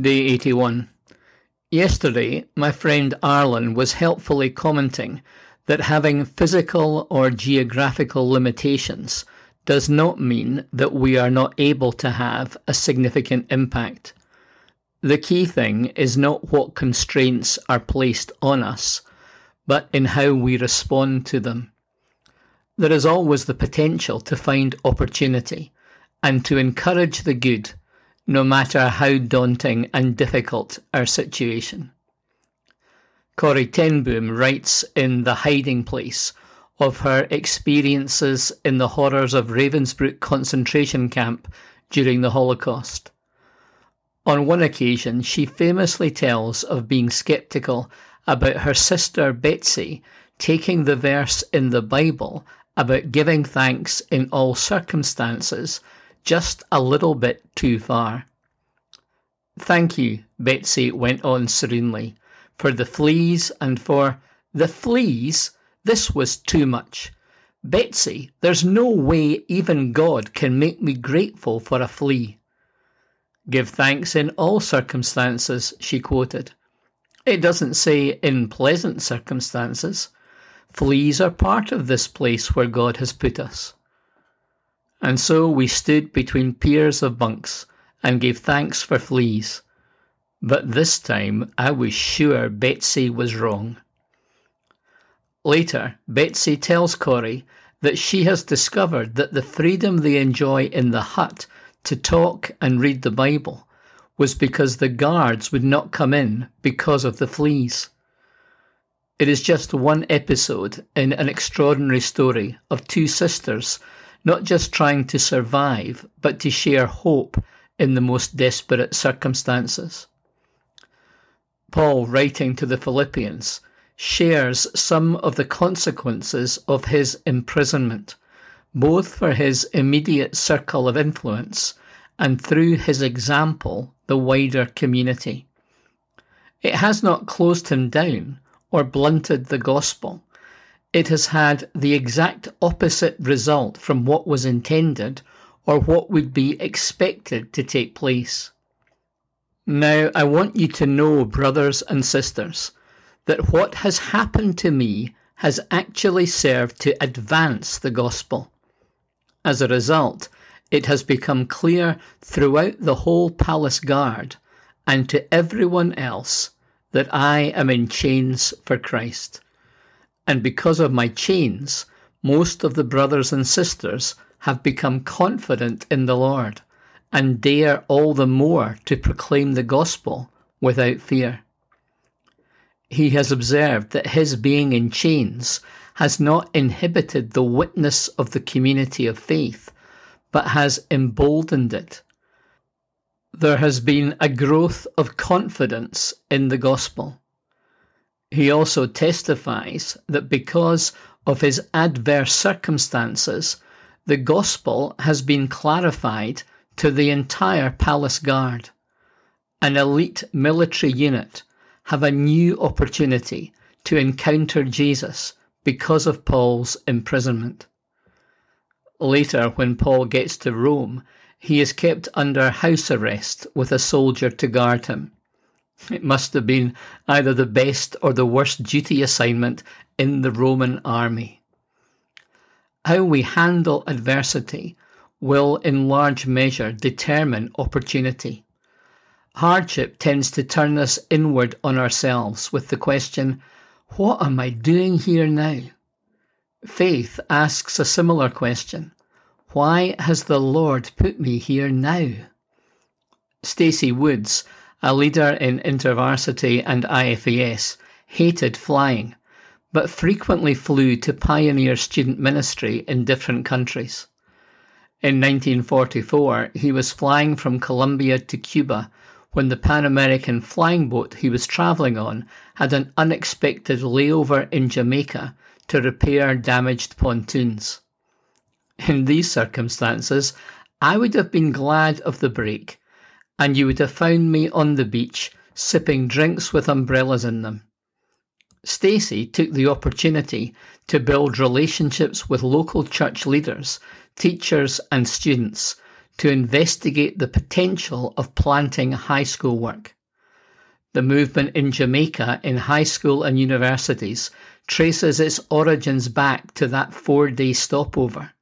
Day 81. Yesterday, my friend Arlen was helpfully commenting that having physical or geographical limitations does not mean that we are not able to have a significant impact. The key thing is not what constraints are placed on us, but in how we respond to them. There is always the potential to find opportunity and to encourage the good no matter how daunting and difficult our situation. Corrie ten Boom writes in The Hiding Place of her experiences in the horrors of Ravensbrück concentration camp during the Holocaust. On one occasion, she famously tells of being skeptical about her sister Betsy taking the verse in the Bible about giving thanks in all circumstances just a little bit too far. Thank you, Betsy went on serenely, for the fleas and for the fleas. This was too much. Betsy, there's no way even God can make me grateful for a flea. Give thanks in all circumstances, she quoted. It doesn't say in pleasant circumstances. Fleas are part of this place where God has put us. And so we stood between piers of bunks and gave thanks for fleas. But this time I was sure Betsy was wrong. Later, Betsy tells Corrie that she has discovered that the freedom they enjoy in the hut to talk and read the Bible was because the guards would not come in because of the fleas. It is just one episode in an extraordinary story of two sisters not just trying to survive, but to share hope in the most desperate circumstances. Paul, writing to the Philippians, shares some of the consequences of his imprisonment, both for his immediate circle of influence and through his example, the wider community. It has not closed him down or blunted the gospel, it has had the exact opposite result from what was intended or what would be expected to take place. Now, I want you to know, brothers and sisters, that what has happened to me has actually served to advance the gospel. As a result, it has become clear throughout the whole palace guard and to everyone else that I am in chains for Christ and because of my chains, most of the brothers and sisters have become confident in the Lord and dare all the more to proclaim the gospel without fear. He has observed that his being in chains has not inhibited the witness of the community of faith, but has emboldened it. There has been a growth of confidence in the gospel. He also testifies that because of his adverse circumstances, the gospel has been clarified to the entire palace guard. An elite military unit have a new opportunity to encounter Jesus because of Paul's imprisonment. Later, when Paul gets to Rome, he is kept under house arrest with a soldier to guard him. It must have been either the best or the worst duty assignment in the Roman army. How we handle adversity will in large measure determine opportunity. Hardship tends to turn us inward on ourselves with the question, What am I doing here now? Faith asks a similar question Why has the Lord put me here now? Stacey Woods a leader in InterVarsity and IFES, hated flying, but frequently flew to pioneer student ministry in different countries. In 1944, he was flying from Colombia to Cuba when the Pan American flying boat he was travelling on had an unexpected layover in Jamaica to repair damaged pontoons. In these circumstances, I would have been glad of the break and you would have found me on the beach sipping drinks with umbrellas in them. Stacey took the opportunity to build relationships with local church leaders, teachers, and students to investigate the potential of planting high school work. The movement in Jamaica in high school and universities traces its origins back to that four day stopover.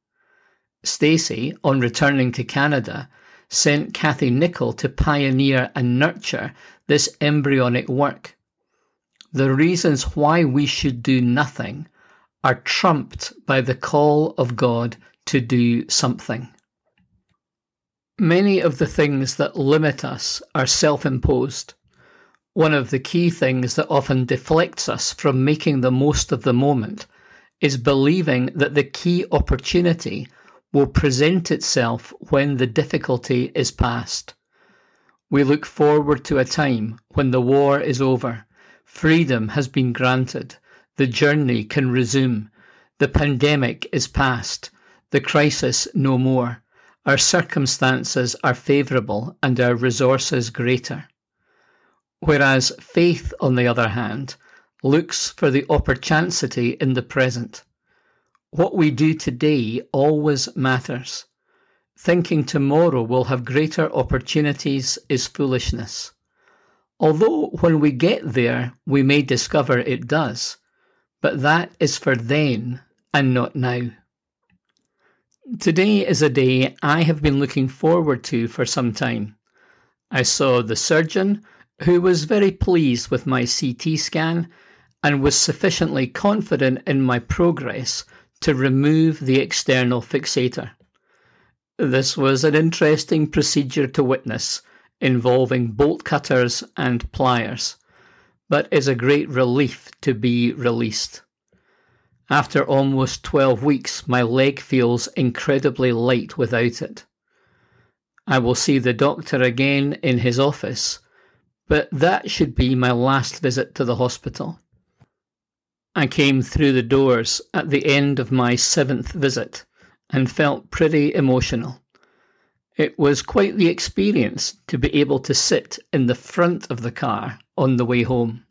Stacey, on returning to Canada, sent Kathy Nichol to pioneer and nurture this embryonic work. The reasons why we should do nothing are trumped by the call of God to do something. Many of the things that limit us are self imposed. One of the key things that often deflects us from making the most of the moment is believing that the key opportunity will present itself when the difficulty is past. We look forward to a time when the war is over, freedom has been granted, the journey can resume, the pandemic is past, the crisis no more, our circumstances are favourable and our resources greater. Whereas faith, on the other hand, looks for the opportunity in the present what we do today always matters. Thinking tomorrow will have greater opportunities is foolishness. Although when we get there, we may discover it does, but that is for then and not now. Today is a day I have been looking forward to for some time. I saw the surgeon, who was very pleased with my CT scan and was sufficiently confident in my progress to remove the external fixator. This was an interesting procedure to witness, involving bolt cutters and pliers, but is a great relief to be released. After almost 12 weeks, my leg feels incredibly light without it. I will see the doctor again in his office, but that should be my last visit to the hospital. I came through the doors at the end of my seventh visit and felt pretty emotional. It was quite the experience to be able to sit in the front of the car on the way home.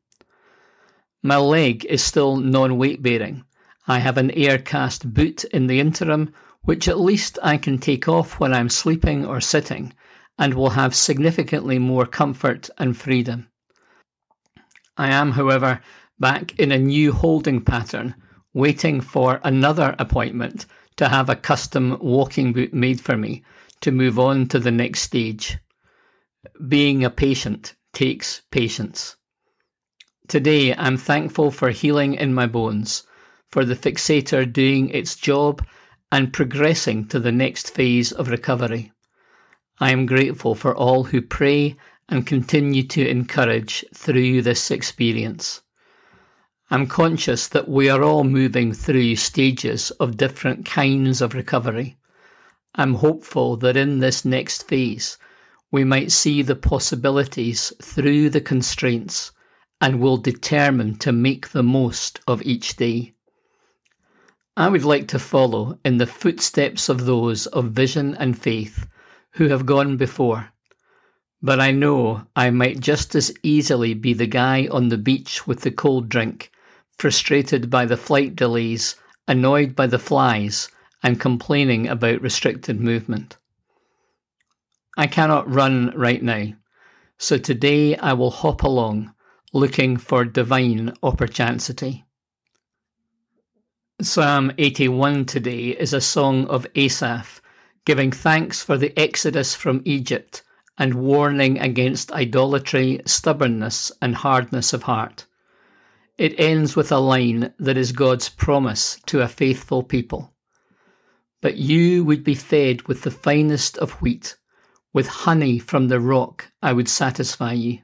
My leg is still non weight bearing. I have an air cast boot in the interim, which at least I can take off when I'm sleeping or sitting, and will have significantly more comfort and freedom. I am, however, back in a new holding pattern, waiting for another appointment to have a custom walking boot made for me to move on to the next stage. Being a patient takes patience. Today, I'm thankful for healing in my bones, for the fixator doing its job and progressing to the next phase of recovery. I am grateful for all who pray and continue to encourage through this experience. I'm conscious that we are all moving through stages of different kinds of recovery. I'm hopeful that in this next phase, we might see the possibilities through the constraints and will determine to make the most of each day. I would like to follow in the footsteps of those of vision and faith who have gone before. But I know I might just as easily be the guy on the beach with the cold drink frustrated by the flight delays, annoyed by the flies, and complaining about restricted movement. I cannot run right now, so today I will hop along, looking for divine opportunity. Psalm 81 today is a song of Asaph, giving thanks for the exodus from Egypt and warning against idolatry, stubbornness, and hardness of heart. It ends with a line that is God's promise to a faithful people. But you would be fed with the finest of wheat, with honey from the rock I would satisfy you.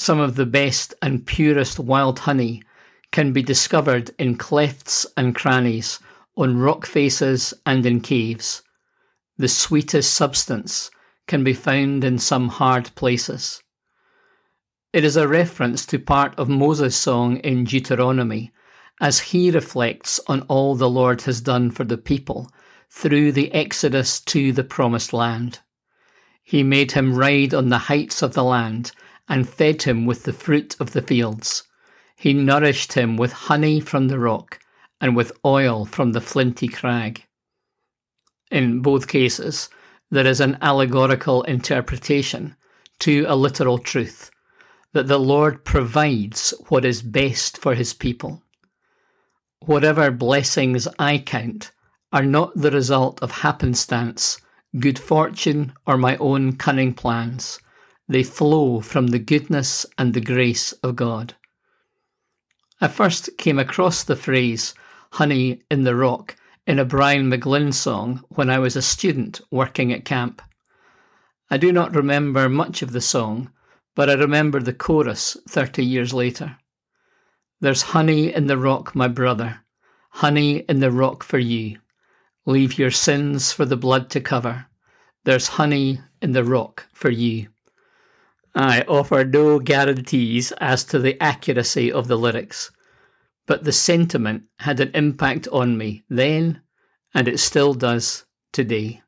Some of the best and purest wild honey can be discovered in clefts and crannies, on rock faces and in caves. The sweetest substance can be found in some hard places. It is a reference to part of Moses' song in Deuteronomy, as he reflects on all the Lord has done for the people through the exodus to the promised land. He made him ride on the heights of the land and fed him with the fruit of the fields. He nourished him with honey from the rock and with oil from the flinty crag. in both cases, there is an allegorical interpretation to a literal truth that the Lord provides what is best for his people. Whatever blessings I count are not the result of happenstance, good fortune, or my own cunning plans. They flow from the goodness and the grace of God. I first came across the phrase honey in the rock in a Brian McGlynn song when I was a student working at camp. I do not remember much of the song, but I remember the chorus 30 years later. There's honey in the rock, my brother, honey in the rock for you. Leave your sins for the blood to cover. There's honey in the rock for you. I offer no guarantees as to the accuracy of the lyrics, but the sentiment had an impact on me then, and it still does today.